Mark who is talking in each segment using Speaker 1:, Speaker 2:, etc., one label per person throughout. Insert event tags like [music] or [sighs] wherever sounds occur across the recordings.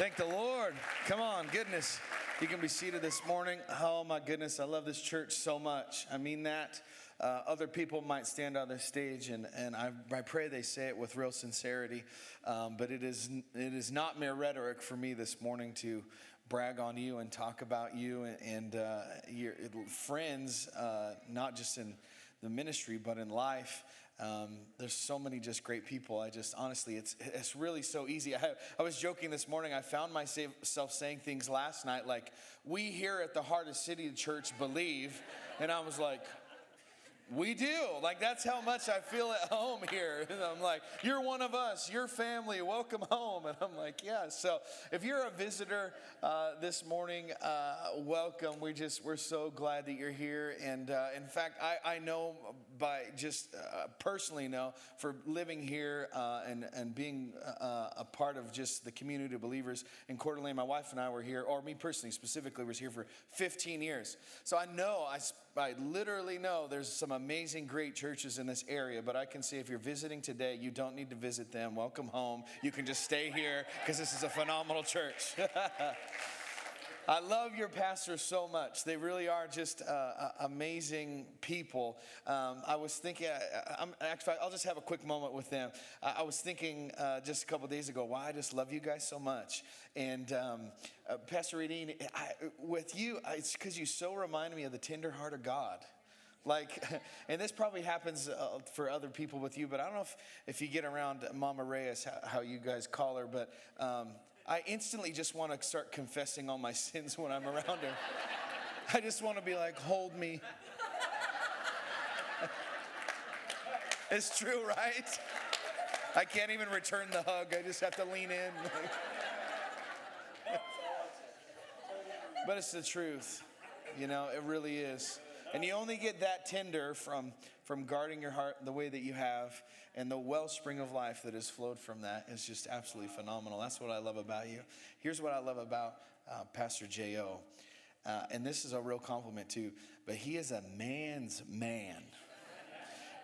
Speaker 1: Thank the Lord. Come on, goodness. You can be seated this morning. Oh my goodness, I love this church so much. I mean that. Uh, other people might stand on this stage, and, and I, I pray they say it with real sincerity. Um, but it is, it is not mere rhetoric for me this morning to brag on you and talk about you and, and uh, your friends, uh, not just in the ministry, but in life. Um, there's so many just great people. I just honestly, it's it's really so easy. I, I was joking this morning. I found myself saying things last night like, "We here at the Heart of City Church believe," and I was like, we do. Like, that's how much I feel at home here. [laughs] And I'm like, you're one of us, your family, welcome home. [laughs] And I'm like, yeah. So if you're a visitor uh, this morning, uh, welcome. We just, we're so glad that you're here. And uh, in fact, I, I know by just uh, personally know for living here uh, and, and being uh, a part of just the community of believers in Coeur d'Alene, my wife and I were here, or me personally specifically was here for 15 years. So I know, I, I literally know there's some amazing, great churches in this area, but I can see if you're visiting today, you don't need to visit them. Welcome home. You can just stay here because this is a phenomenal church. [laughs] I love your pastors so much. They really are just uh, amazing people. Um, I was thinking, I, actually, I'll just have a quick moment with them. I, I was thinking uh, just a couple days ago, why I just love you guys so much. And um, uh, Pastor Redine, with you, it's because you so remind me of the tender heart of God. Like, [laughs] and this probably happens uh, for other people with you, but I don't know if, if you get around Mama Reyes, how, how you guys call her, but um, I instantly just want to start confessing all my [laughs] sins when I'm around her. I just want to be like, hold me. [laughs] it's true, right? I can't even return the hug, I just have to lean in. but it's the truth, you know, it really is. And you only get that tender from, from guarding your heart the way that you have. And the wellspring of life that has flowed from that is just absolutely phenomenal. That's what I love about you. Here's what I love about uh, Pastor J.O. Uh, and this is a real compliment too, but he is a man's man.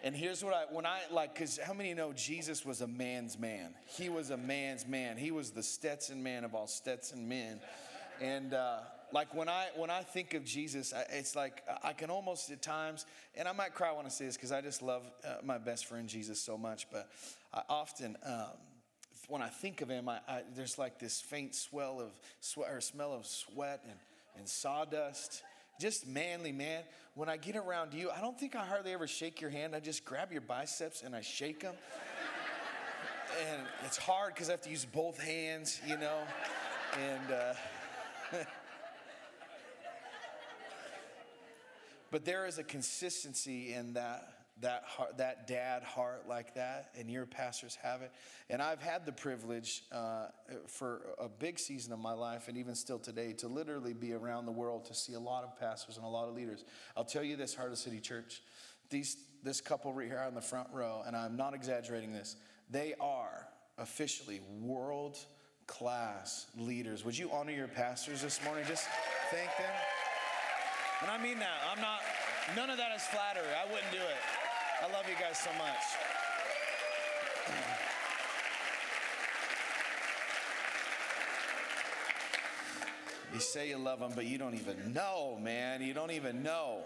Speaker 1: And here's what I, when I like, because how many know Jesus was a man's man? He was a man's man. He was the Stetson man of all Stetson men. And uh, like when I when I think of Jesus, it's like I can almost at times, and I might cry when I say this because I just love uh, my best friend Jesus so much. But I often, um, when I think of him, I, I, there's like this faint swell of sweat or smell of sweat and, and sawdust. Just manly, man. When I get around you, I don't think I hardly ever shake your hand. I just grab your biceps and I shake them. and it's hard because I have to use both hands, you know. And uh, [laughs] But there is a consistency in that that heart, that dad heart like that, and your pastors have it. And I've had the privilege uh, for a big season of my life, and even still today, to literally be around the world to see a lot of pastors and a lot of leaders. I'll tell you this, Heart of City Church, these this couple right here on the front row, and I'm not exaggerating this, they are officially world class leaders. Would you honor your pastors this morning? Just thank them. And I mean that. I'm not, none of that is flattery. I wouldn't do it. I love you guys so much. You say you love them, but you don't even know, man. You don't even know.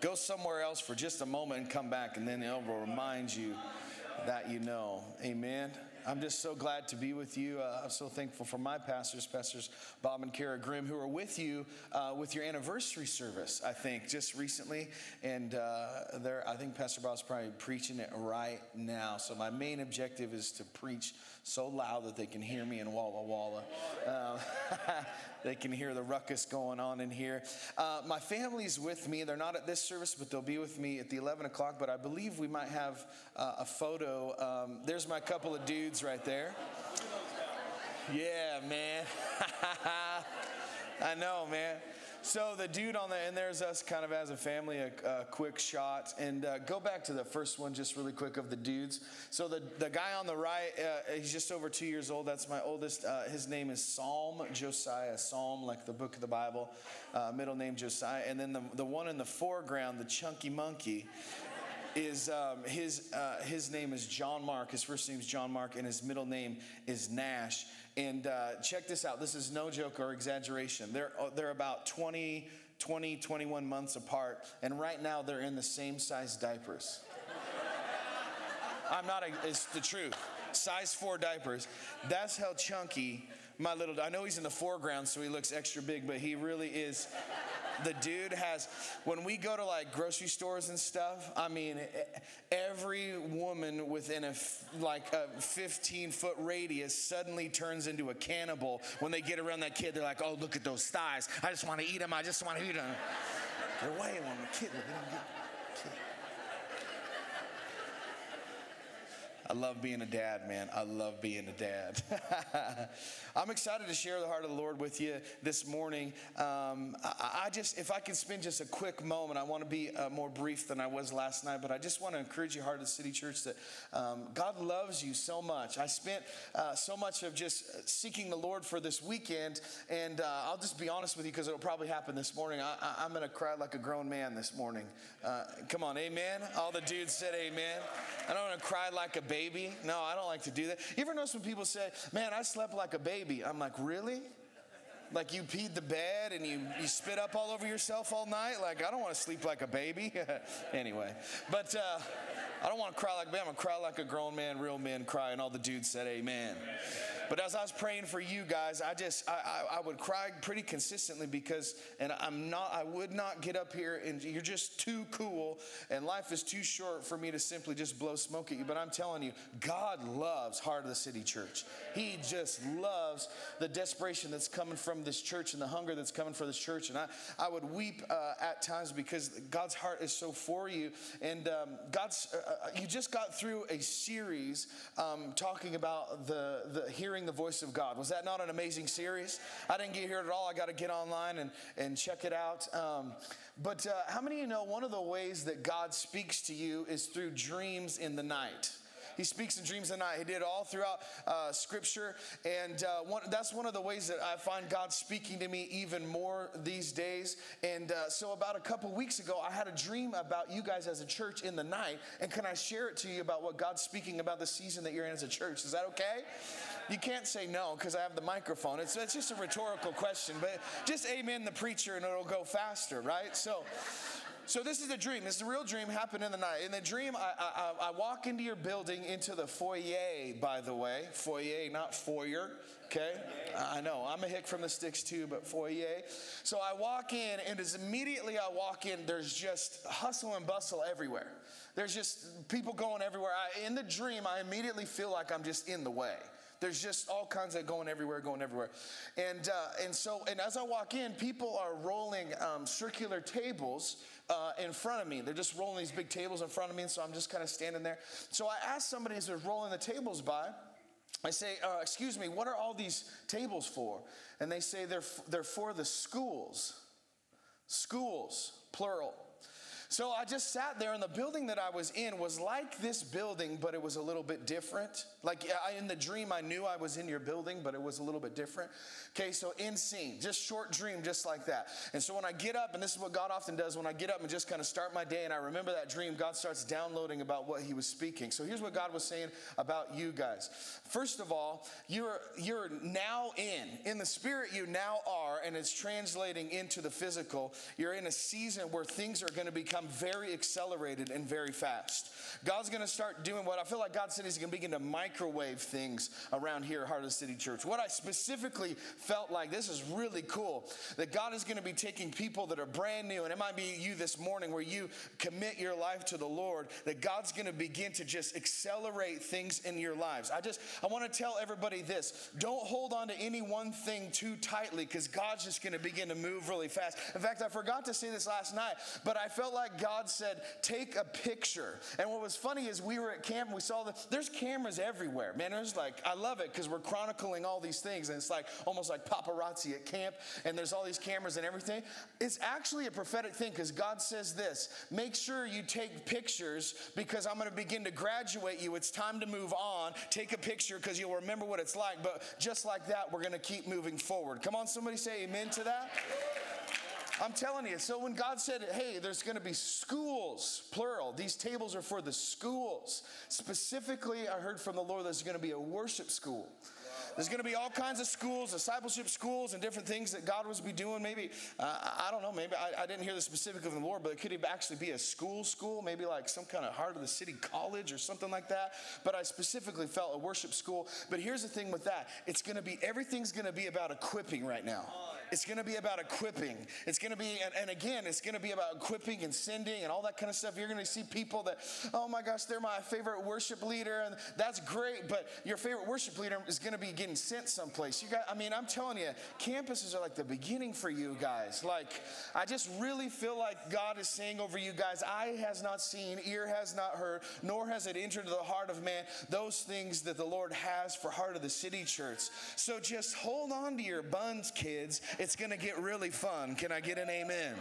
Speaker 1: Go somewhere else for just a moment and come back, and then it will remind you that you know. Amen. I'm just so glad to be with you. Uh, I'm so thankful for my pastors, Pastors Bob and Kara Grimm, who are with you uh, with your anniversary service, I think, just recently. And uh, there, I think Pastor Bob's probably preaching it right now. So my main objective is to preach so loud that they can hear me in Walla Walla. Uh, [laughs] they can hear the ruckus going on in here. Uh, my family's with me. They're not at this service, but they'll be with me at the 11 o'clock. But I believe we might have uh, a photo. Um, there's my couple of dudes right there. Yeah, man. [laughs] I know, man. So the dude on the and there's us kind of as a family, a, a quick shot, and uh, go back to the first one just really quick of the dudes. So the the guy on the right, uh, he's just over two years old. That's my oldest. Uh, his name is Psalm Josiah. Psalm, like the book of the Bible. Uh, middle name Josiah, and then the the one in the foreground, the chunky monkey. is um, his, uh, his name is John Mark. His first name is John Mark, and his middle name is Nash. And uh, check this out. This is no joke or exaggeration. They're, uh, they're about 20, 20, 21 months apart, and right now they're in the same size diapers. I'm not, a, it's the truth. Size four diapers. That's how chunky my little, I know he's in the foreground, so he looks extra big, but he really is the dude has when we go to like grocery stores and stuff i mean every woman within a like a 15 foot radius suddenly turns into a cannibal when they get around that kid. They're like oh look at those thighs. I just want to eat them i just want to eat them they're way on the kid I love being a dad, man. I love being a dad. [laughs] I'm excited to share the heart of the Lord with you this morning. Um, I, I, just, if I can spend just a quick moment, I want to be uh, more brief than I was last night, but I just want to encourage you, Heart of the City Church, that um, God loves you so much. I spent uh, so much of just seeking the Lord for this weekend, and uh, I'll just be honest with you because it'll probably happen this morning. I, am going to cry like a grown man this morning. Uh, come on, amen. All the dudes said amen. I don't want to cry like a baby. No, I don't like to do that. You ever notice when people say, man, I slept like a baby? I'm like, really? Like you peed the bed and you, you spit up all over yourself all night? Like, I don't want to sleep like a baby. [laughs] anyway, but uh, I don't want to cry like a. I'm going to cry like a grown man, real men cry. And all the dudes said, amen. But as I was praying for you guys, I just I, I, I, would cry pretty consistently because, and I'm not, I would not get up here and you're just too cool, and life is too short for me to simply just blow smoke at you. But I'm telling you, God loves Heart of the City Church. He just loves the desperation that's coming from this church and the hunger that's coming for this church. And I, I would weep uh, at times because God's heart is so for you. And um, God's, uh, uh you just got through a series um, talking about the the hearing the voice of God. Was that not an amazing series? I didn't get here at all. I got to get online and, and check it out. Um, but uh, how many of you know one of the ways that God speaks to you is through dreams in the night? He speaks in dreams at night. He did all throughout uh, Scripture, and uh, one, that's one of the ways that I find God speaking to me even more these days. And uh, so, about a couple weeks ago, I had a dream about you guys as a church in the night. And can I share it to you about what God's speaking about the season that you're in as a church? Is that okay? You can't say no because I have the microphone. It's, it's just a rhetorical question, but just amen the preacher and it'll go faster, right? So. So this is a dream. This is a real dream happened in the night. In the dream, I, I, I walk into your building, into the foyer, by the way. Foyer, not foyer, okay? I know, I'm a hick from the sticks too, but foyer. So I walk in, and as immediately I walk in, there's just hustle and bustle everywhere. There's just people going everywhere. I, in the dream, I immediately feel like I'm just in the way. There's just all kinds of going everywhere, going everywhere. And, uh, and so, and as I walk in, people are rolling um, circular tables uh, in front of me. They're just rolling these big tables in front of me, and so I'm just kind of standing there. So I asked somebody as they're rolling the tables by, I say, uh, excuse me, what are all these tables for? And they say they're, f- they're for the schools. Schools, plural. So I just sat there, and the building that I was in was like this building, but it was a little bit different. Like I, in the dream, I knew I was in your building, but it was a little bit different. Okay, so in scene, just short dream, just like that. And so when I get up, and this is what God often does, when I get up and just kind of start my day, and I remember that dream, God starts downloading about what He was speaking. So here's what God was saying about you guys. First of all, you're you're now in in the spirit. You now are, and it's translating into the physical. You're in a season where things are going to become very accelerated and very fast. God's going to start doing what I feel like God said He's going to begin to microwave things around here at Heart of the City Church. What I specifically felt like, this is really cool, that God is going to be taking people that are brand new, and it might be you this morning where you commit your life to the Lord, that God's going to begin to just accelerate things in your lives. I just, I want to tell everybody this don't hold on to any one thing too tightly because God's just going to begin to move really fast. In fact, I forgot to say this last night, but I felt like God said, take a picture. And what was funny is we were at camp and we saw that there's cameras everywhere. Man, there's like, I love it because we're chronicling all these things and it's like almost like paparazzi at camp and there's all these cameras and everything. It's actually a prophetic thing because God says this make sure you take pictures because I'm going to begin to graduate you. It's time to move on. Take a picture because you'll remember what it's like. But just like that, we're going to keep moving forward. Come on, somebody say amen to that. I'm telling you. So when God said, hey, there's going to be schools, plural, these tables are for the schools. Specifically, I heard from the Lord there's going to be a worship school. There's going to be all kinds of schools, discipleship schools, and different things that God was be doing. Maybe uh, I don't know. Maybe I, I, didn't hear the specific of the Lord, but it could actually be a school, school, maybe like some kind of heart of the city college or something like that. But I specifically felt a worship school. But here's the thing with that: it's going to be everything's going to be about equipping right now. It's going to be about equipping. It's going to be, and, and again, it's going to be about equipping and sending and all that kind of stuff. You're going to see people that, oh my gosh, they're my favorite worship leader, and that's great. But your favorite worship leader is going to be getting sent someplace. You got, I mean, I'm telling you, campuses are like the beginning for you guys. Like, I just really feel like God is saying over you guys, eye has not seen, ear has not heard, nor has it entered the heart of man those things that the Lord has for Heart of the City Church. So just hold on to your buns, kids. It's going to get really fun. Can I get an amen?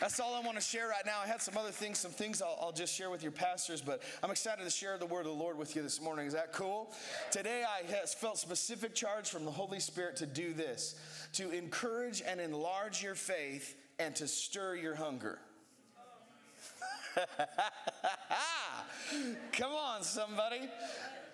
Speaker 1: That's all I want to share right now. I had some other things, some things I'll, I'll, just share with your pastors, but I'm excited to share the word of the Lord with you this morning. Is that cool? Today I felt specific charge from the Holy Spirit to do this to encourage and enlarge your faith and to stir your hunger. [laughs] Come on, somebody.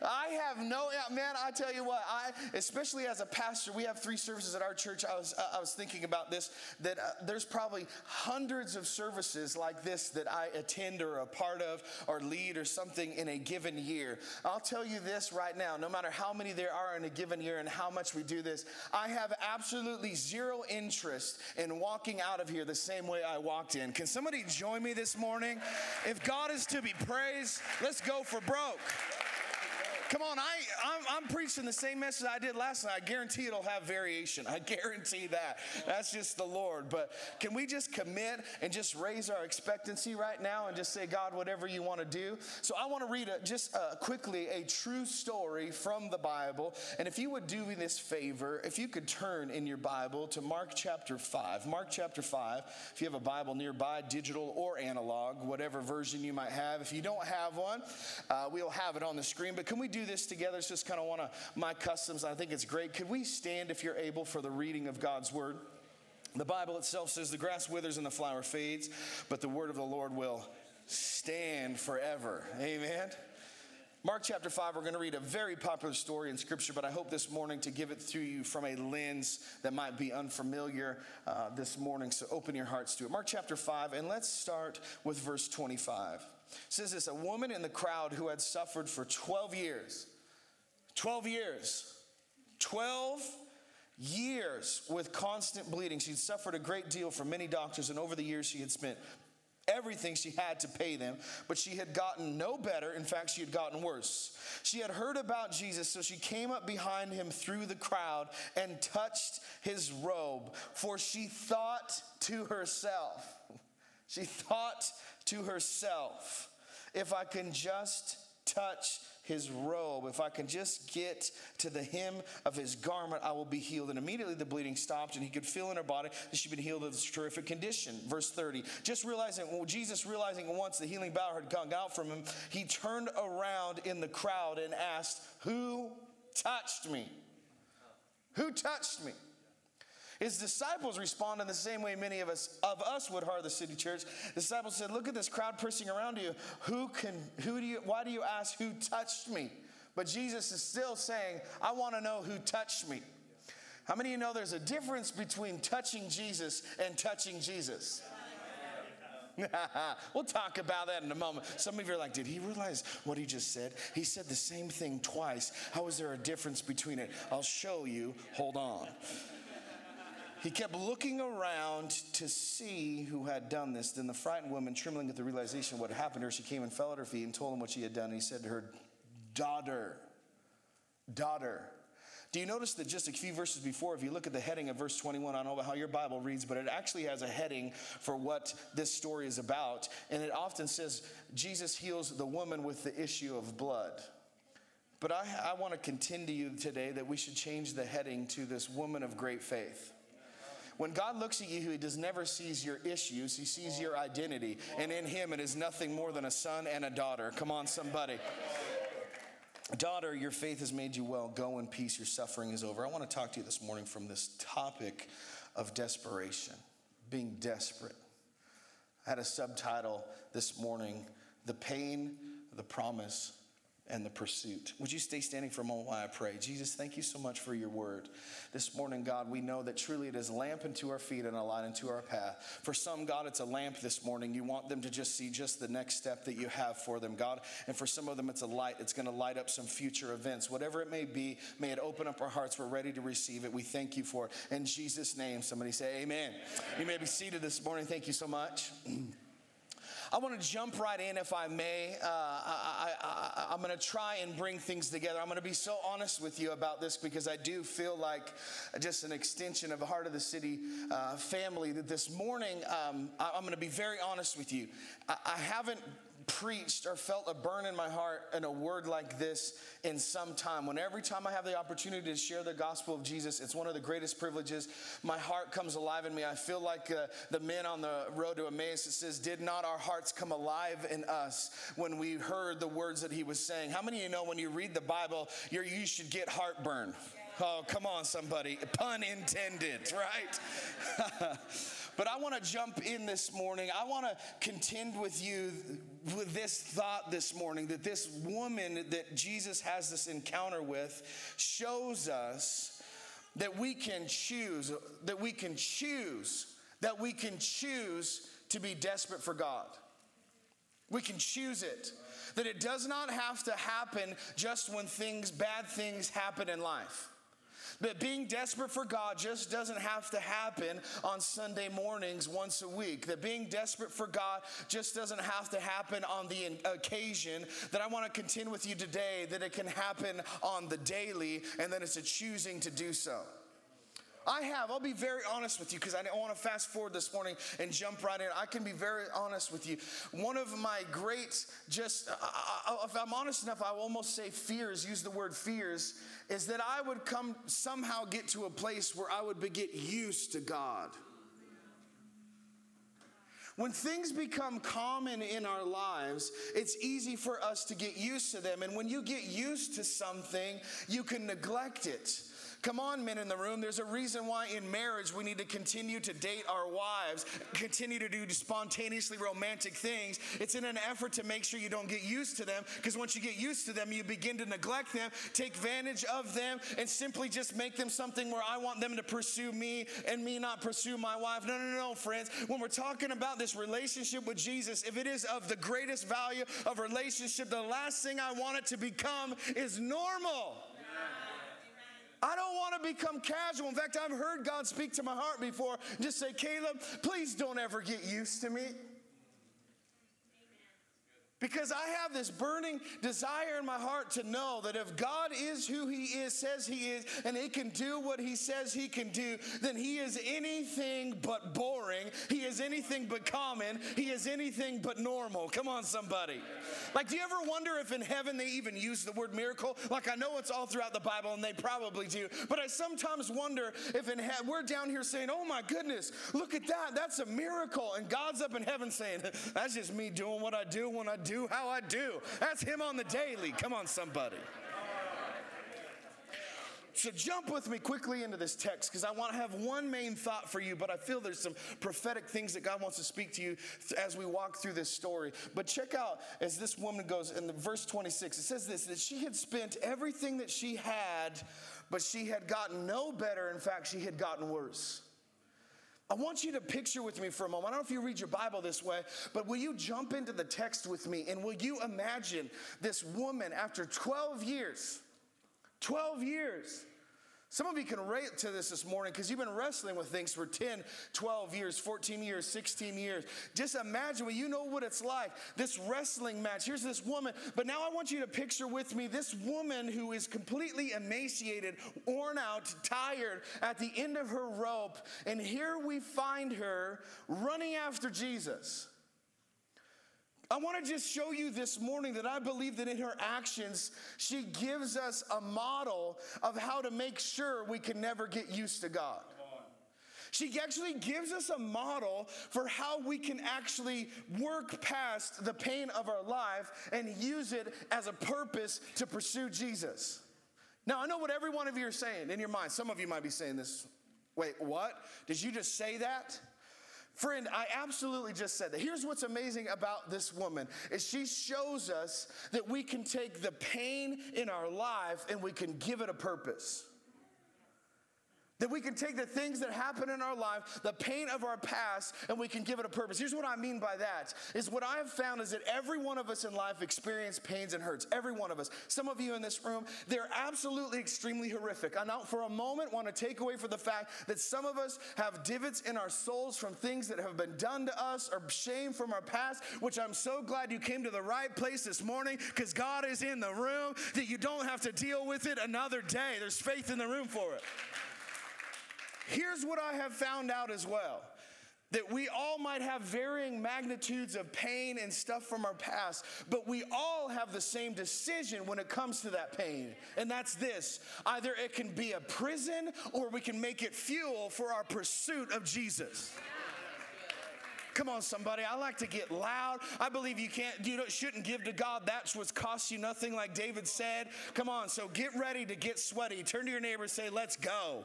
Speaker 1: I have no man. I tell you what, I especially as a pastor, we have three services at our church. I was I was thinking about this that uh, there's probably hundreds of services like this that I attend or a part of or lead or something in a given year. I'll tell you this right now. No matter how many there are in a given year and how much we do this, I have absolutely zero interest in walking out of here the same way I walked in. Can somebody join me this morning? If God is to be praised, let's go for broke. Come on, I, I'm, I'm, preaching the same message I did last night. I guarantee it'll have variation. I guarantee that. That's just the Lord. But can we just commit and just raise our expectancy right now and just say, God, whatever you want to do? So I want to read a, just uh, quickly a true story from the Bible. And if you would do me this favor, if you could turn in your Bible to Mark chapter 5. Mark chapter 5. If you have a Bible nearby, digital or analog, whatever version you might have. If you don't have one, uh, we'll have it on the screen. But can we do do this together. It's just kind of one of my customs. I think it's great. Could we stand, if you're able, for the reading of God's word? The Bible itself says the grass withers and the flower fades, but the word of the Lord will stand forever. Amen. Mark chapter 5, we're going to read a very popular story in Scripture, but I hope this morning to give it to you from a lens that might be unfamiliar uh, this morning. So open your hearts to it. Mark chapter 5, and let's start with verse 25 says this a woman in the crowd who had suffered for 12 years, 12 years, 12 years with constant bleeding. She'd suffered a great deal from many doctors, and over the years, she had spent everything she had to pay them, but she had gotten no better. In fact, she had gotten worse. She had heard about Jesus, so she came up behind him through the crowd and touched his robe, for she thought to herself, [laughs] she thought to herself, if I can just touch his robe, if I can just get to the hem of his garment, I will be healed. And immediately the bleeding stopped, and he could feel in her body that she'd been healed of this terrific condition. Verse 30. Just realizing, well, Jesus realizing once the healing power had gone out from him, he turned around in the crowd and asked, Who touched me? Who touched me? His disciples respond in the same way many of us of us would Heart of the City Church. The disciples said, "Look at this crowd pressing around you. Who can? Who do you? Why do you ask who touched me?" But Jesus is still saying, "I want to know who touched me." How many of you know there's a difference between touching Jesus and touching Jesus? [laughs] we'll talk about that in a moment. Some of you are like, did he realize what he just said? He said the same thing twice. How is there a difference between it? I'll show you. Hold on. He kept looking around to see who had done this. Then the frightened woman, trembling at the realization of what had happened to her, she came and fell at her feet and told him what she had done. And he said to her, Daughter, daughter. Do you notice that just a few verses before, if you look at the heading of verse 21, I don't know how your Bible reads, but it actually has a heading for what this story is about. And it often says, Jesus heals the woman with the issue of blood. But I, I want to contend to you today that we should change the heading to this woman of great faith. When God looks at you, He does never sees your issues, He sees your identity. And in Him, it is nothing more than a son and a daughter. Come on, somebody. Daughter, your faith has made you well. Go in peace. Your suffering is over. I want to talk to you this morning from this topic of desperation, being desperate. I had a subtitle this morning The Pain, the Promise, and the pursuit. Would you stay standing for a moment while I pray? Jesus, thank you so much for your word. This morning, God, we know that truly it is a lamp unto our feet and a light unto our path. For some, God, it's a lamp this morning. You want them to just see just the next step that you have for them, God. And for some of them, it's a light. It's going to light up some future events. Whatever it may be, may it open up our hearts. We're ready to receive it. We thank you for it. In Jesus' name, somebody say amen. amen. You may be seated this morning. Thank you so much. [clears throat] I want to jump right in, if I may. Uh, I, am going to try and bring things together. I'm going to be so honest with you about this because I do feel like just an extension of the Heart of the City uh, family. That this morning, um, I, am going to be very honest with you. I, I haven't preached or felt a burn in my heart in a word like this in some time. When every time I have the opportunity to share the gospel of Jesus, it's one of the greatest privileges. My heart comes alive in me. I feel like uh, the men on the road to Emmaus. It says, Did not our hearts come alive in us when we heard the words that he was saying? How many of you know when you read the Bible, you should get heartburn? Oh, come on, somebody. Pun intended, right? [laughs] But I want to jump in this morning. I want to contend with you with this thought this morning that this woman that Jesus has this encounter with shows us that we can choose, that we can choose, that we can choose to be desperate for God. We can choose it. That it does not have to happen just when things, bad things happen in life. That being desperate for God just doesn't have to happen on Sunday mornings once a week. That being desperate for God just doesn't have to happen on the occasion. That I want to contend with you today that it can happen on the daily and that it's a choosing to do so. I have. I'll be very honest with you because I don't want to fast forward this morning and jump right in. I can be very honest with you. One of my great, just, I, I, if I'm honest enough, I will almost say fears, use the word fears, is that I would come somehow get to a place where I would get used to God. When things become common in our lives, it's easy for us to get used to them. And when you get used to something, you can neglect it. Come on, men in the room. There's a reason why in marriage we need to continue to date our wives, continue to do spontaneously romantic things. It's in an effort to make sure you don't get used to them, because once you get used to them, you begin to neglect them, take advantage of them, and simply just make them something where I want them to pursue me and me not pursue my wife. No, no, no, friends. When we're talking about this relationship with Jesus, if it is of the greatest value of relationship, the last thing I want it to become is normal. I don't want to become casual. In fact, I've heard God speak to my heart before. Just say, Caleb, please don't ever get used to me. Because I have this burning desire in my heart to know that if God is who He is, says He is, and He can do what He says He can do, then He is anything but boring. He is anything but common. He is anything but normal. Come on, somebody. Like, do you ever wonder if in heaven they even use the word miracle? Like, I know it's all throughout the Bible, and they probably do, but I sometimes wonder if in heaven we're down here saying, oh my goodness, look at that. That's a miracle. And God's up in heaven saying, that's just me doing what I do when I do do how I do. That's Him on the daily. Come on, somebody. So jump with me quickly into this text because I want to have one main thought for you, but I feel there's some prophetic things that God wants to speak to you as we walk through this story. But check out as this woman goes in the verse 26, it says this that she had spent everything that she had, but she had gotten no better. In fact, she had gotten worse. I want you to picture with me for a moment. I don't know if you read your Bible this way, but will you jump into the text with me and will you imagine this woman after 12 years? 12 years some of you can relate to this this morning because you've been wrestling with things for 10, 12 years, 14 years, 16 years. Just imagine when you know what it's like. This wrestling match. Here's this woman. But now I want you to picture with me this woman who is completely emaciated, worn out, tired at the end of her rope. And here we find her running after Jesus. I want to just show you this morning that I believe that in her actions, she gives us a model of how to make sure we can never get used to God. She actually gives us a model for how we can actually work past the pain of our life and use it as a purpose to pursue Jesus. Now, I know what every one of you are saying in your mind. Some of you might be saying this Wait, what? Did you just say that? Friend, I absolutely just said that. Here's what's amazing about this woman is she shows us that we can take the pain in our life and we can give it a purpose. That we can take the things that happen in our life, the pain of our past, and we can give it a purpose. Here's what I mean by that is what I have found is that every one of us in life experience pains and hurts. Every one of us. Some of you in this room, they're absolutely extremely horrific. I don't for a moment want to take away from the fact that some of us have divots in our souls from things that have been done to us or shame from our past, which I'm so glad you came to the right place this morning because God is in the room that you don't have to deal with it another day. There's faith in the room for it. Here's what I have found out as well that we all might have varying magnitudes of pain and stuff from our past, but we all have the same decision when it comes to that pain. And that's this either it can be a prison or we can make it fuel for our pursuit of Jesus. Come on, somebody. I like to get loud. I believe you can't, you shouldn't give to God. That's what's cost you nothing, like David said. Come on. So get ready to get sweaty. Turn to your neighbor say, Let's go.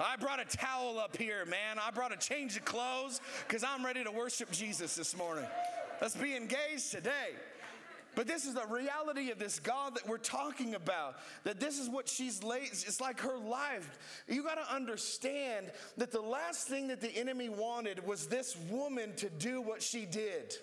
Speaker 1: I brought a towel up here, man. I brought a change of clothes because I'm ready to worship Jesus this morning. Let's be engaged today. But this is the reality of this God that we're talking about. That this is what she's laid. It's like her life. You got to understand that the last thing that the enemy wanted was this woman to do what she did.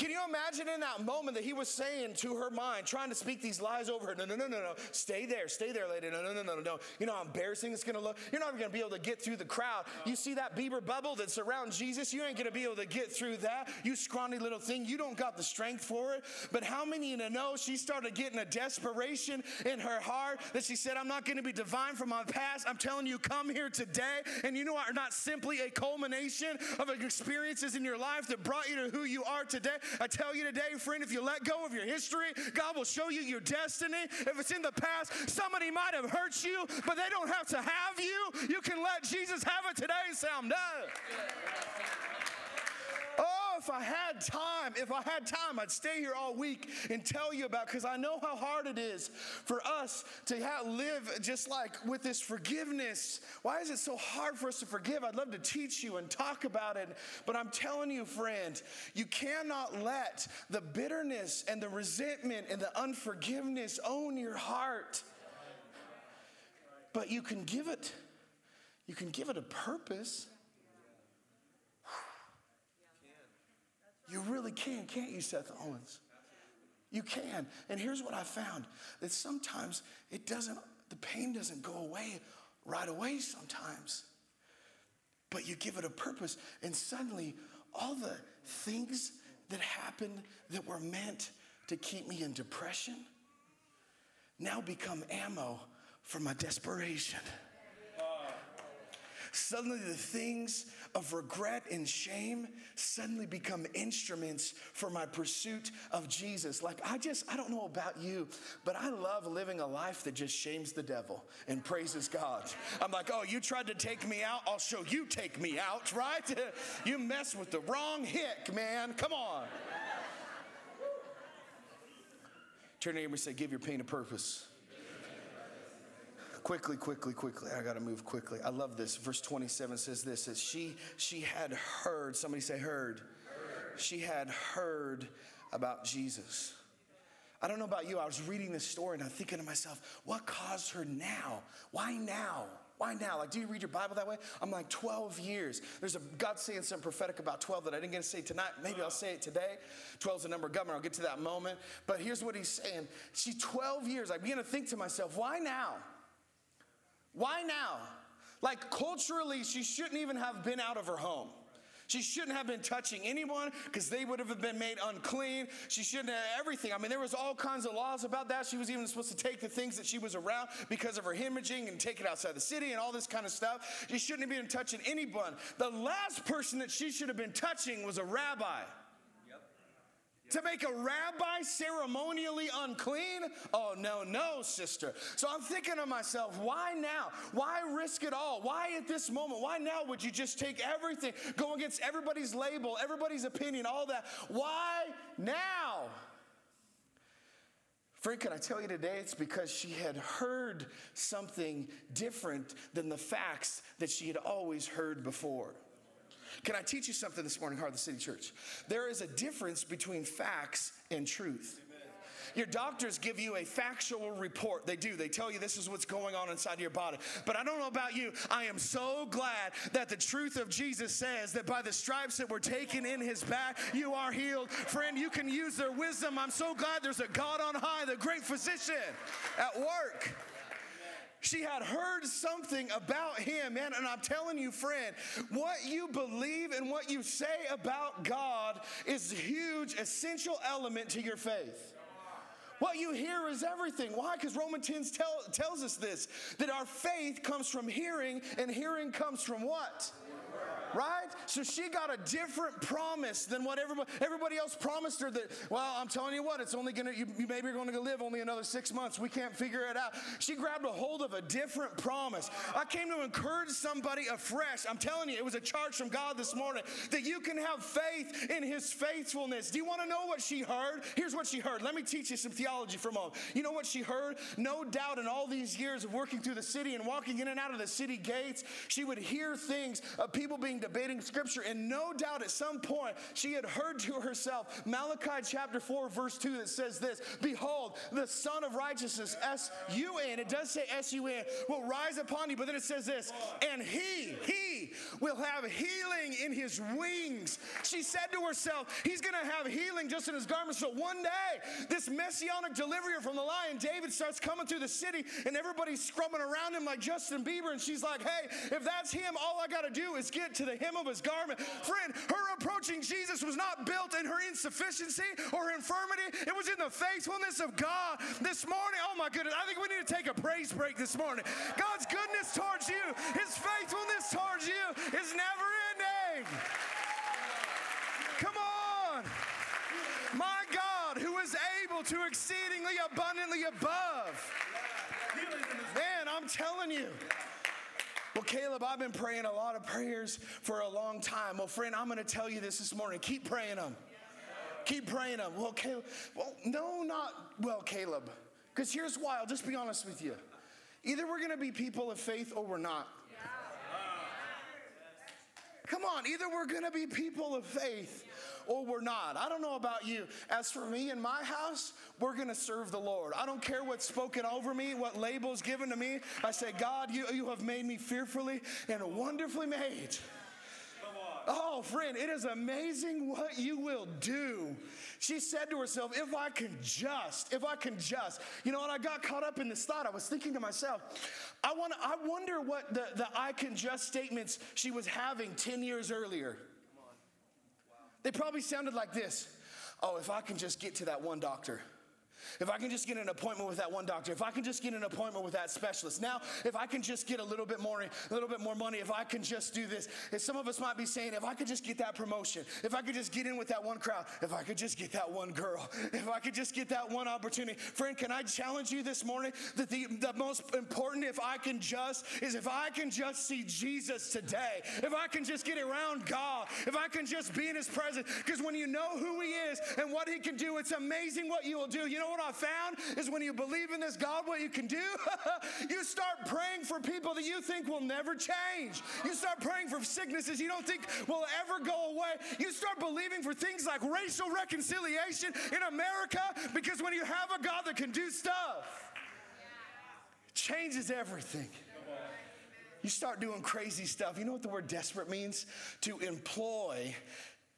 Speaker 1: Can you imagine in that moment that he was saying to her mind, trying to speak these lies over her? No, no, no, no, no. Stay there, stay there, lady. No, no, no, no, no. You know how embarrassing it's gonna look? You're not gonna be able to get through the crowd. You see that Bieber bubble that surrounds Jesus? You ain't gonna be able to get through that. You scrawny little thing, you don't got the strength for it. But how many of you know she started getting a desperation in her heart that she said, I'm not gonna be divine from my past. I'm telling you, come here today. And you know what? Are not simply a culmination of experiences in your life that brought you to who you are today. I tell you today, friend, if you let go of your history, God will show you your destiny. If it's in the past, somebody might have hurt you, but they don't have to have you. You can let Jesus have it today. Oh, if I had time, if I had time, I'd stay here all week and tell you about because I know how hard it is for us to have, live just like with this forgiveness. Why is it so hard for us to forgive? I'd love to teach you and talk about it, but I'm telling you, friend, you cannot let the bitterness and the resentment and the unforgiveness own your heart. But you can give it, you can give it a purpose. You really can, can't you, Seth Owens? You can. And here's what I found that sometimes it doesn't, the pain doesn't go away right away sometimes. But you give it a purpose, and suddenly all the things that happened that were meant to keep me in depression now become ammo for my desperation. Suddenly, the things of regret and shame suddenly become instruments for my pursuit of Jesus. Like, I just, I don't know about you, but I love living a life that just shames the devil and praises God. I'm like, oh, you tried to take me out, I'll show you take me out, [laughs] right? you mess with the wrong hick, man. Come on. Turn to neighbor and say, give your pain a purpose. Quickly, quickly, quickly. I got to move quickly. I love this. Verse 27 says this that she she had heard, somebody say heard. She had heard about Jesus. I don't know about you. I was reading this story and I'm thinking to myself, what caused her now? Why now? Why now? Like, do you read your Bible that way? I'm like 12 years. There's a God saying something prophetic about 12 that I didn't get to say tonight. Maybe I'll say it today. 12 is the number of government. I'll get to that moment. But here's what he's saying. She 12 years. I begin to think to myself, why now? Why now? Like culturally, she shouldn't even have been out of her home. She shouldn't have been touching anyone because they would have been made unclean. She shouldn't have everything. I mean, there was all kinds of laws about that. She was even supposed to take the things that she was around because of her hemorrhaging and take it outside the city and all this kind of stuff. She shouldn't have been touching anyone. The last person that she should have been touching was a rabbi. To make a rabbi ceremonially unclean? Oh, no, no, sister. So I'm thinking to myself, why now? Why risk it all? Why at this moment? Why now would you just take everything, go against everybody's label, everybody's opinion, all that? Why now? Friend, can I tell you today it's because she had heard something different than the facts that she had always heard before. Can I teach you something this morning, Heart of the City Church? There is a difference between facts and truth. Your doctors give you a factual report. They do. They tell you this is what's going on inside your body. But I don't know about you. I am so glad that the truth of Jesus says that by the stripes that were taken in his back, you are healed. Friend, you can use their wisdom. I'm so glad there's a God on high, the great physician at work. She had heard something about him, man. And I'm telling you, friend, what you believe and what you say about God is a huge, essential element to your faith. What you hear is everything. Why? Because Romans 10 tell, tells us this that our faith comes from hearing, and hearing comes from what? Right? So she got a different promise than what everybody, everybody else promised her that, well, I'm telling you what, it's only gonna, you, you maybe you're gonna live only another six months. We can't figure it out. She grabbed a hold of a different promise. I came to encourage somebody afresh. I'm telling you, it was a charge from God this morning that you can have faith in his faithfulness. Do you wanna know what she heard? Here's what she heard. Let me teach you some theology for a moment. You know what she heard? No doubt in all these years of working through the city and walking in and out of the city gates, she would hear things of people being debating scripture, and no doubt at some point she had heard to herself Malachi chapter 4, verse 2 that says this Behold, the Sun of Righteousness, S U N, it does say S U N, will rise upon you, but then it says this, and he, he will have healing in his wings. She said to herself, He's going to have healing just in his garments. So one day, this messianic deliverer from the lion, David, starts coming through the city, and everybody's scrubbing around him like Justin Bieber, and she's like, Hey, if that's him, all I got to do is get to the hem of his garment. Friend, her approaching Jesus was not built in her insufficiency or infirmity, it was in the faithfulness of God. This morning, oh my goodness, I think we need to take a praise break this morning. God's goodness towards you, his faithfulness towards you is never ending. Come on. My God, who is able to exceedingly abundantly above. Man, I'm telling you. Well, Caleb, I've been praying a lot of prayers for a long time. Well, friend, I'm going to tell you this this morning. Keep praying them. Keep praying them. Well, Caleb, well, no, not, well, Caleb. Because here's why, I'll just be honest with you. Either we're going to be people of faith or we're not. Come on, either we're going to be people of faith or we're not. I don't know about you. As for me and my house, we're going to serve the Lord. I don't care what's spoken over me, what label's given to me. I say, God, you, you have made me fearfully and wonderfully made. Oh, friend, it is amazing what you will do. She said to herself, If I can just, if I can just. You know, and I got caught up in this thought. I was thinking to myself, I, want I wonder what the, the I can just statements she was having 10 years earlier. They probably sounded like this Oh, if I can just get to that one doctor. If I can just get an appointment with that one doctor, if I can just get an appointment with that specialist. Now, if I can just get a little bit more, a little bit more money, if I can just do this. And some of us might be saying, if I could just get that promotion, if I could just get in with that one crowd, if I could just get that one girl, [laughs] if I could just get that one opportunity. Friend, can I challenge you this morning that the, the most important, if I can just, is if I can just see Jesus today, if I can just get around God, if I can just be in his presence, because when you know who he is and what he can do, it's amazing what you will do. You know what I found is when you believe in this God, what you can do, [laughs] you start praying for people that you think will never change. You start praying for sicknesses you don't think will ever go away. You start believing for things like racial reconciliation in America because when you have a God that can do stuff, changes everything. You start doing crazy stuff. You know what the word desperate means? To employ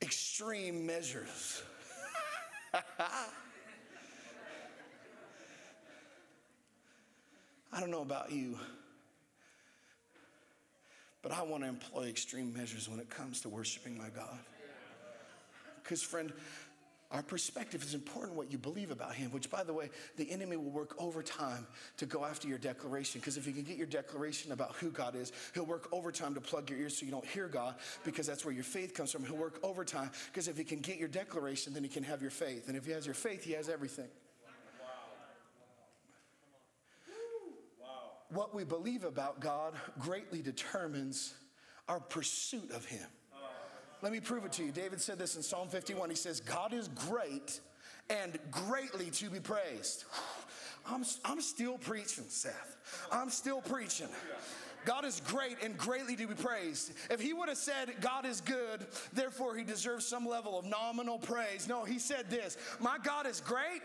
Speaker 1: extreme measures. [laughs] I don't know about you, but I want to employ extreme measures when it comes to worshiping my God. Because, friend, our perspective is important what you believe about him, which, by the way, the enemy will work overtime to go after your declaration. Because if he can get your declaration about who God is, he'll work overtime to plug your ears so you don't hear God, because that's where your faith comes from. He'll work overtime because if he can get your declaration, then he can have your faith. And if he has your faith, he has everything. What we believe about God greatly determines our pursuit of Him. Let me prove it to you. David said this in Psalm 51. He says, God is great
Speaker 2: and greatly to be praised. [sighs] I'm, I'm still preaching, Seth. I'm still preaching. God is great and greatly to be praised. If he would have said, God is good, therefore he deserves some level of nominal praise. No, he said this My God is great.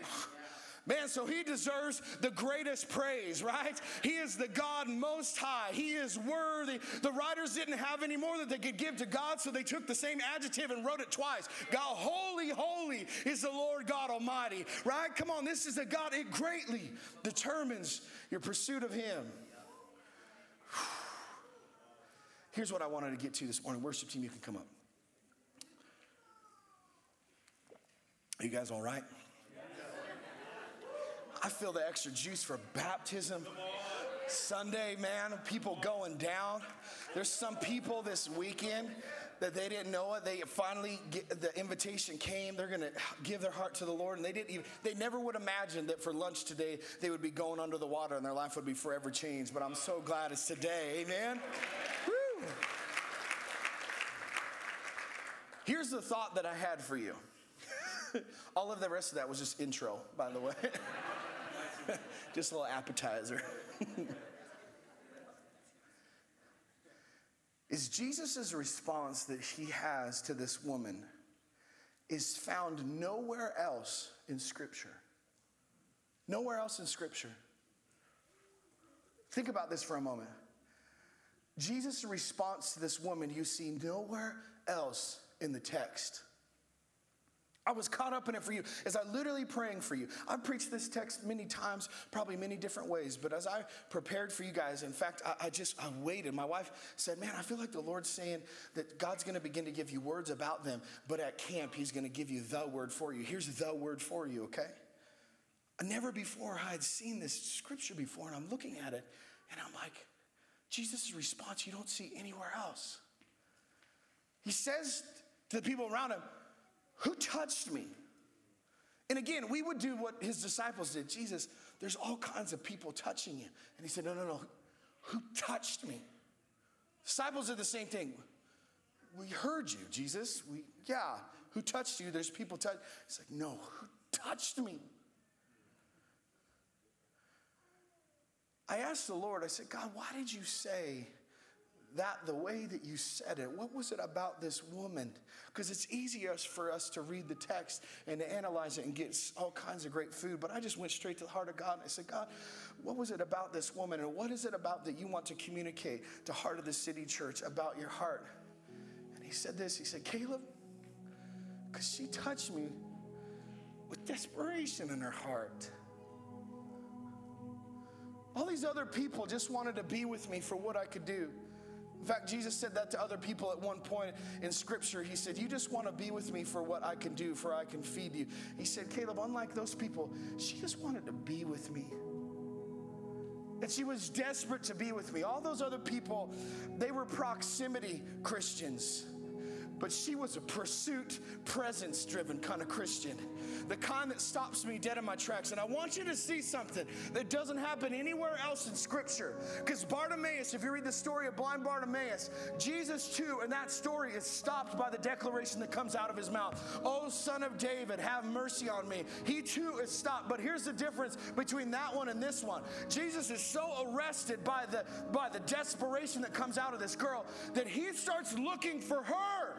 Speaker 2: Man, so he deserves the greatest praise, right? He is the God most high. He is worthy. The writers didn't have any more that they could give to God, so they took the same adjective and wrote it twice. God, holy, holy is the Lord God Almighty, right? Come on, this is a God. It greatly determines your pursuit of Him. [sighs] Here's what I wanted to get to this morning. Worship team, you can come up. Are you guys all right? I feel the extra juice for baptism. Sunday, man, people going down. There's some people this weekend that they didn't know it. They finally get, the invitation came. They're going to give their heart to the Lord, and they didn't even. They never would imagine that for lunch today they would be going under the water and their life would be forever changed. But I'm so glad it's today. Amen. Woo. Here's the thought that I had for you. [laughs] All of the rest of that was just intro, by the way. [laughs] just a little appetizer. is Jesus' response that he has to this woman is found nowhere else in Scripture. Nowhere else in Scripture. Think about this for a moment. Jesus' response to this woman you see nowhere else in the text. I was caught up in it for you as I literally praying for you. I've preached this text many times, probably many different ways, but as I prepared for you guys, in fact, I, I just I waited. My wife said, Man, I feel like the Lord's saying that God's gonna begin to give you words about them, but at camp, He's gonna give you the word for you. Here's the word for you, okay? Never before I had seen this scripture before, and I'm looking at it, and I'm like, Jesus' response you don't see anywhere else. He says to the people around him, Who touched me? And again, we would do what his disciples did. Jesus, there's all kinds of people touching you. And he said, No, no, no. Who touched me? Disciples did the same thing. We heard you, Jesus. We, yeah. Who touched you? There's people touch. He's like, No, who touched me? I asked the Lord, I said, God, why did you say that the way that you said it? What was it about this woman? Because it's easier for us to read the text and to analyze it and get all kinds of great food. But I just went straight to the heart of God and I said, God, what was it about this woman? And what is it about that you want to communicate to Heart of the City Church about your heart? And he said this He said, Caleb, because she touched me with desperation in her heart. All these other people just wanted to be with me for what I could do. In fact, Jesus said that to other people at one point in scripture. He said, You just want to be with me for what I can do, for I can feed you. He said, Caleb, unlike those people, she just wanted to be with me. And she was desperate to be with me. All those other people, they were proximity Christians but she was a pursuit, presence driven kind of Christian. The kind that stops me dead in my tracks. And I want you to see something that doesn't happen anywhere else in Scripture. Because Bartimaeus, if you read the story of blind Bartimaeus, Jesus too, in that story, is stopped by the declaration that comes out of his mouth Oh, son of David, have mercy on me. He too is stopped. But here's the difference between that one and this one Jesus is so arrested by the, by the desperation that comes out of this girl that he starts looking for her.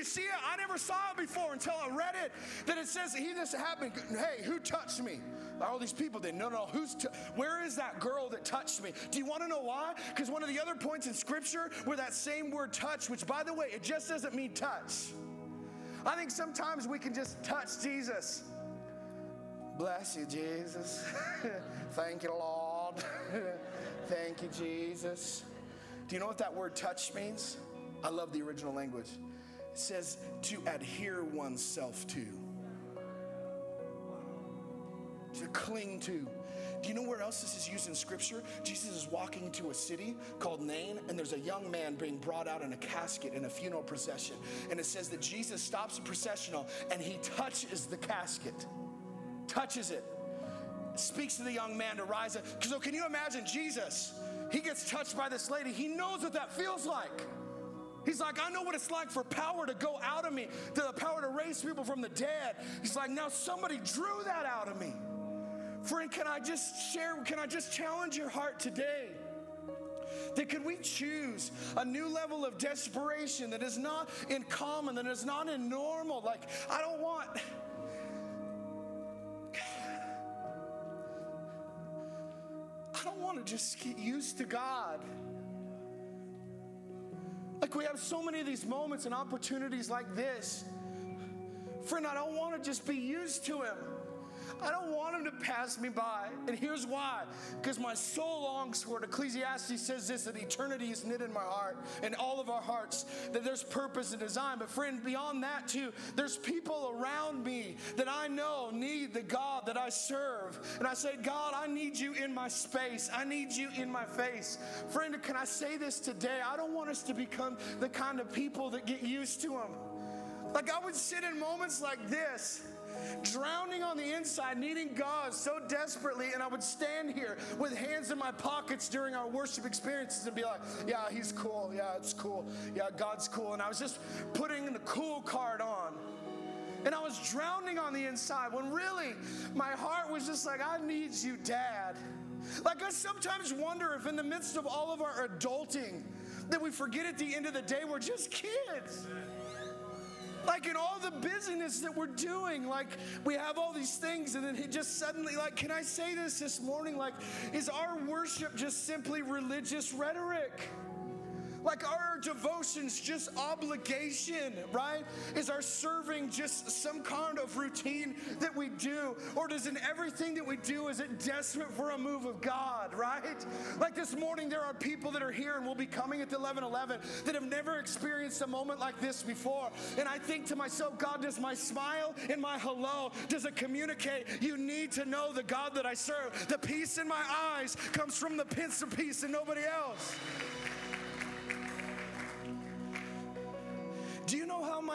Speaker 2: You see it? I never saw it before until I read it. That it says he just happened. Hey, who touched me? All these people did. No, no. Who's? T- where is that girl that touched me? Do you want to know why? Because one of the other points in Scripture where that same word "touch," which by the way, it just doesn't mean touch. I think sometimes we can just touch Jesus. Bless you, Jesus. [laughs] Thank you, Lord. [laughs] Thank you, Jesus. Do you know what that word touch means? I love the original language. It says to adhere oneself to, to cling to. Do you know where else this is used in scripture? Jesus is walking to a city called Nain, and there's a young man being brought out in a casket in a funeral procession. And it says that Jesus stops the processional and he touches the casket, touches it, speaks to the young man to rise up. So, oh, can you imagine Jesus? He gets touched by this lady, he knows what that feels like. He's like, I know what it's like for power to go out of me, to the power to raise people from the dead. He's like, now somebody drew that out of me. Friend, can I just share, can I just challenge your heart today? That could we choose a new level of desperation that is not in common, that is not in normal? Like, I don't want. [sighs] I don't want to just get used to God. Like we have so many of these moments and opportunities like this. Friend, I don't want to just be used to Him. I don't want him to pass me by. And here's why because my soul longs for it. Ecclesiastes says this that eternity is knit in my heart and all of our hearts, that there's purpose and design. But, friend, beyond that, too, there's people around me that I know need the God that I serve. And I say, God, I need you in my space, I need you in my face. Friend, can I say this today? I don't want us to become the kind of people that get used to him. Like, I would sit in moments like this drowning on the inside, needing God so desperately. And I would stand here with hands in my pockets during our worship experiences and be like, yeah, he's cool. Yeah, it's cool. Yeah, God's cool. And I was just putting the cool card on. And I was drowning on the inside when really my heart was just like, I need you, Dad. Like, I sometimes wonder if in the midst of all of our adulting, that we forget at the end of the day we're just kids. Like in all the busyness that we're doing, like we have all these things, and then he just suddenly, like, can I say this this morning? Like, is our worship just simply religious rhetoric? Like our devotion's just obligation, right? Is our serving just some kind of routine that we do? Or does in everything that we do, is it desperate for a move of God, right? Like this morning, there are people that are here and will be coming at the 1111 that have never experienced a moment like this before. And I think to myself, God, does my smile and my hello, does it communicate? You need to know the God that I serve. The peace in my eyes comes from the Prince of Peace and nobody else.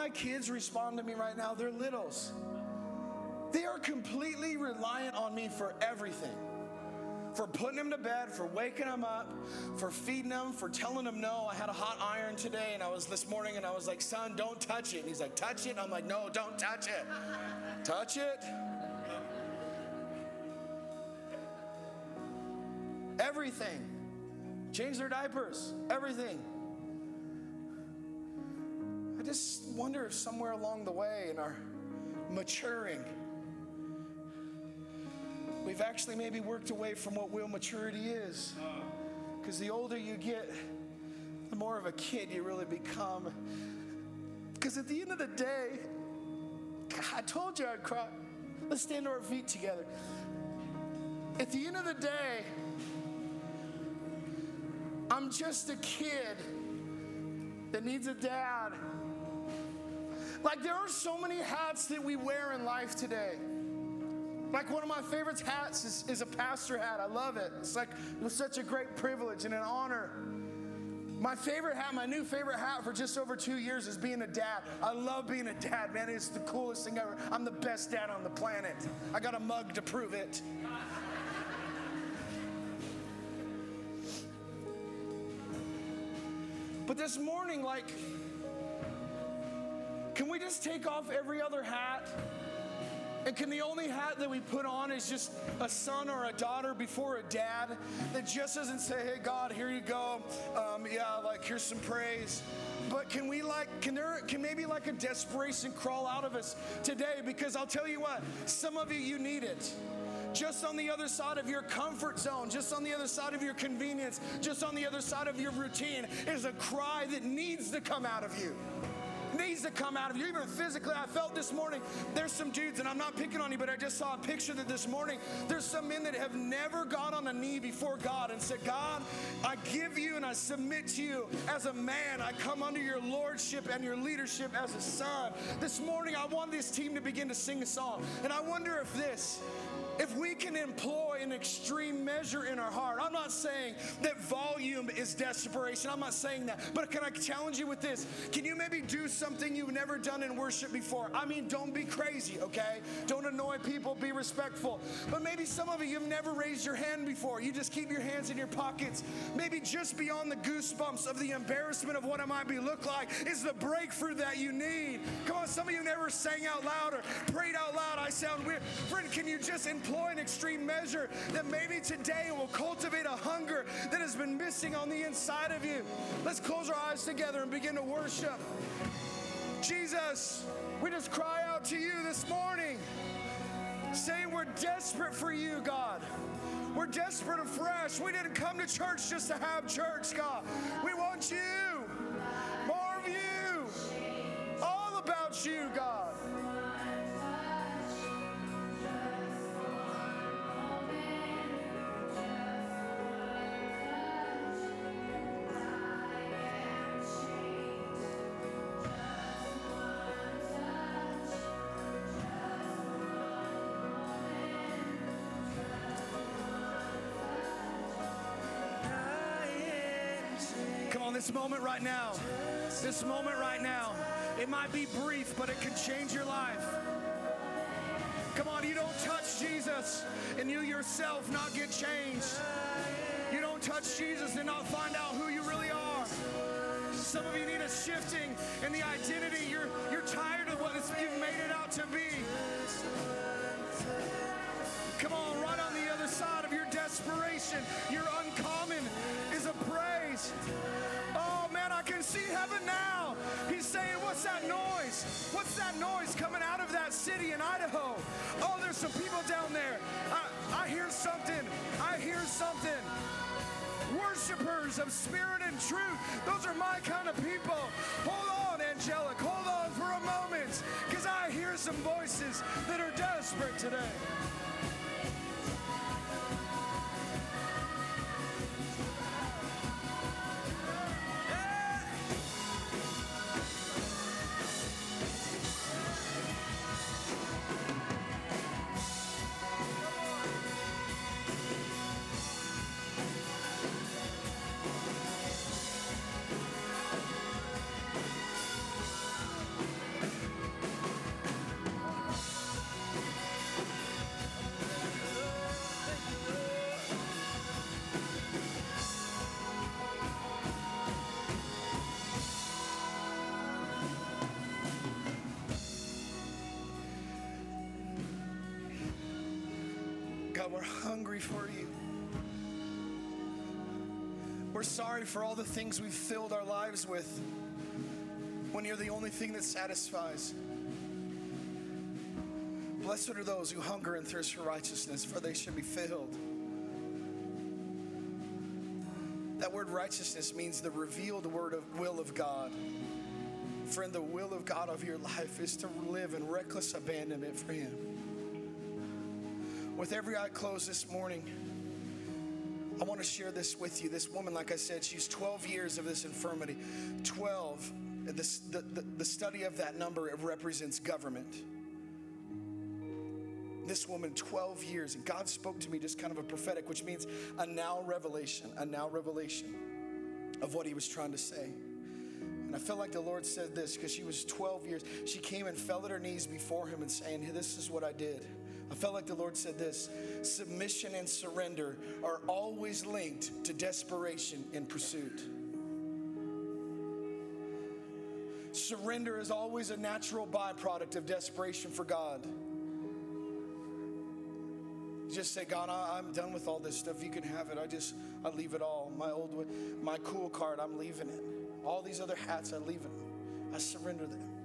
Speaker 2: My kids respond to me right now? They're littles. They are completely reliant on me for everything for putting them to bed, for waking them up, for feeding them, for telling them no. I had a hot iron today and I was this morning and I was like, son, don't touch it. And he's like, touch it? I'm like, no, don't touch it. touch it? Everything. Change their diapers. Everything just wonder if somewhere along the way in our maturing, we've actually maybe worked away from what real maturity is. Because the older you get, the more of a kid you really become. Because at the end of the day, I told you I'd cry. Let's stand to our feet together. At the end of the day, I'm just a kid that needs a dad. Like, there are so many hats that we wear in life today. Like, one of my favorite hats is, is a pastor hat. I love it. It's like, it was such a great privilege and an honor. My favorite hat, my new favorite hat for just over two years is being a dad. I love being a dad, man. It's the coolest thing ever. I'm the best dad on the planet. I got a mug to prove it. But this morning, like, can we just take off every other hat? And can the only hat that we put on is just a son or a daughter before a dad that just doesn't say, hey, God, here you go. Um, yeah, like, here's some praise. But can we, like, can there, can maybe like a desperation crawl out of us today? Because I'll tell you what, some of you, you need it just on the other side of your comfort zone, just on the other side of your convenience, just on the other side of your routine is a cry that needs to come out of you needs to come out of you. Even physically, I felt this morning, there's some dudes, and I'm not picking on you, but I just saw a picture that this morning, there's some men that have never got on a knee before God and said, God, I give you and I submit to you as a man. I come under your lordship and your leadership as a son. This morning, I want this team to begin to sing a song. And I wonder if this, if we can employ an extreme measure in our heart, I'm not saying that volume is desperation. I'm not saying that. But can I challenge you with this? Can you maybe do something? you've never done in worship before. I mean, don't be crazy, okay? Don't annoy people, be respectful. But maybe some of you, you've never raised your hand before. You just keep your hands in your pockets. Maybe just beyond the goosebumps of the embarrassment of what it might be look like is the breakthrough that you need. Come on, some of you never sang out loud or prayed out loud. I sound weird. Friend, can you just employ an extreme measure that maybe today will cultivate a hunger that has been missing on the inside of you? Let's close our eyes together and begin to worship. Jesus, we just cry out to you this morning, saying we're desperate for you, God. We're desperate afresh. We didn't come to church just to have church, God. We want you, more of you, all about you, God. This moment right now, this moment right now, it might be brief, but it can change your life. Come on, you don't touch Jesus and you yourself not get changed. You don't touch Jesus and not find out who you really are. Some of you need a shifting in the identity. You're, you're tired of what you've made it out to city in Idaho? Oh, there's some people down there. I, I hear something. I hear something. Worshippers of spirit and truth. Those are my kind of people. Hold on, angelic. Hold on for a moment. Because I hear some voices that are desperate today. We're sorry for all the things we've filled our lives with when you're the only thing that satisfies. Blessed are those who hunger and thirst for righteousness, for they should be filled. That word righteousness means the revealed word of will of God. Friend, the will of God of your life is to live in reckless abandonment for Him. With every eye closed this morning, I want to share this with you. This woman, like I said, she's 12 years of this infirmity. 12. This, the, the, the study of that number, it represents government. This woman, 12 years, and God spoke to me just kind of a prophetic, which means a now revelation, a now revelation of what He was trying to say. And I felt like the Lord said this because she was 12 years. She came and fell at her knees before Him and saying, hey, This is what I did. I felt like the Lord said this submission and surrender are always linked to desperation in pursuit. Surrender is always a natural byproduct of desperation for God. Just say, God, I, am done with all this stuff. You can have it. I just, I leave it all. My old, my cool card, I'm leaving it. All these other hats, I leave it. I surrender them.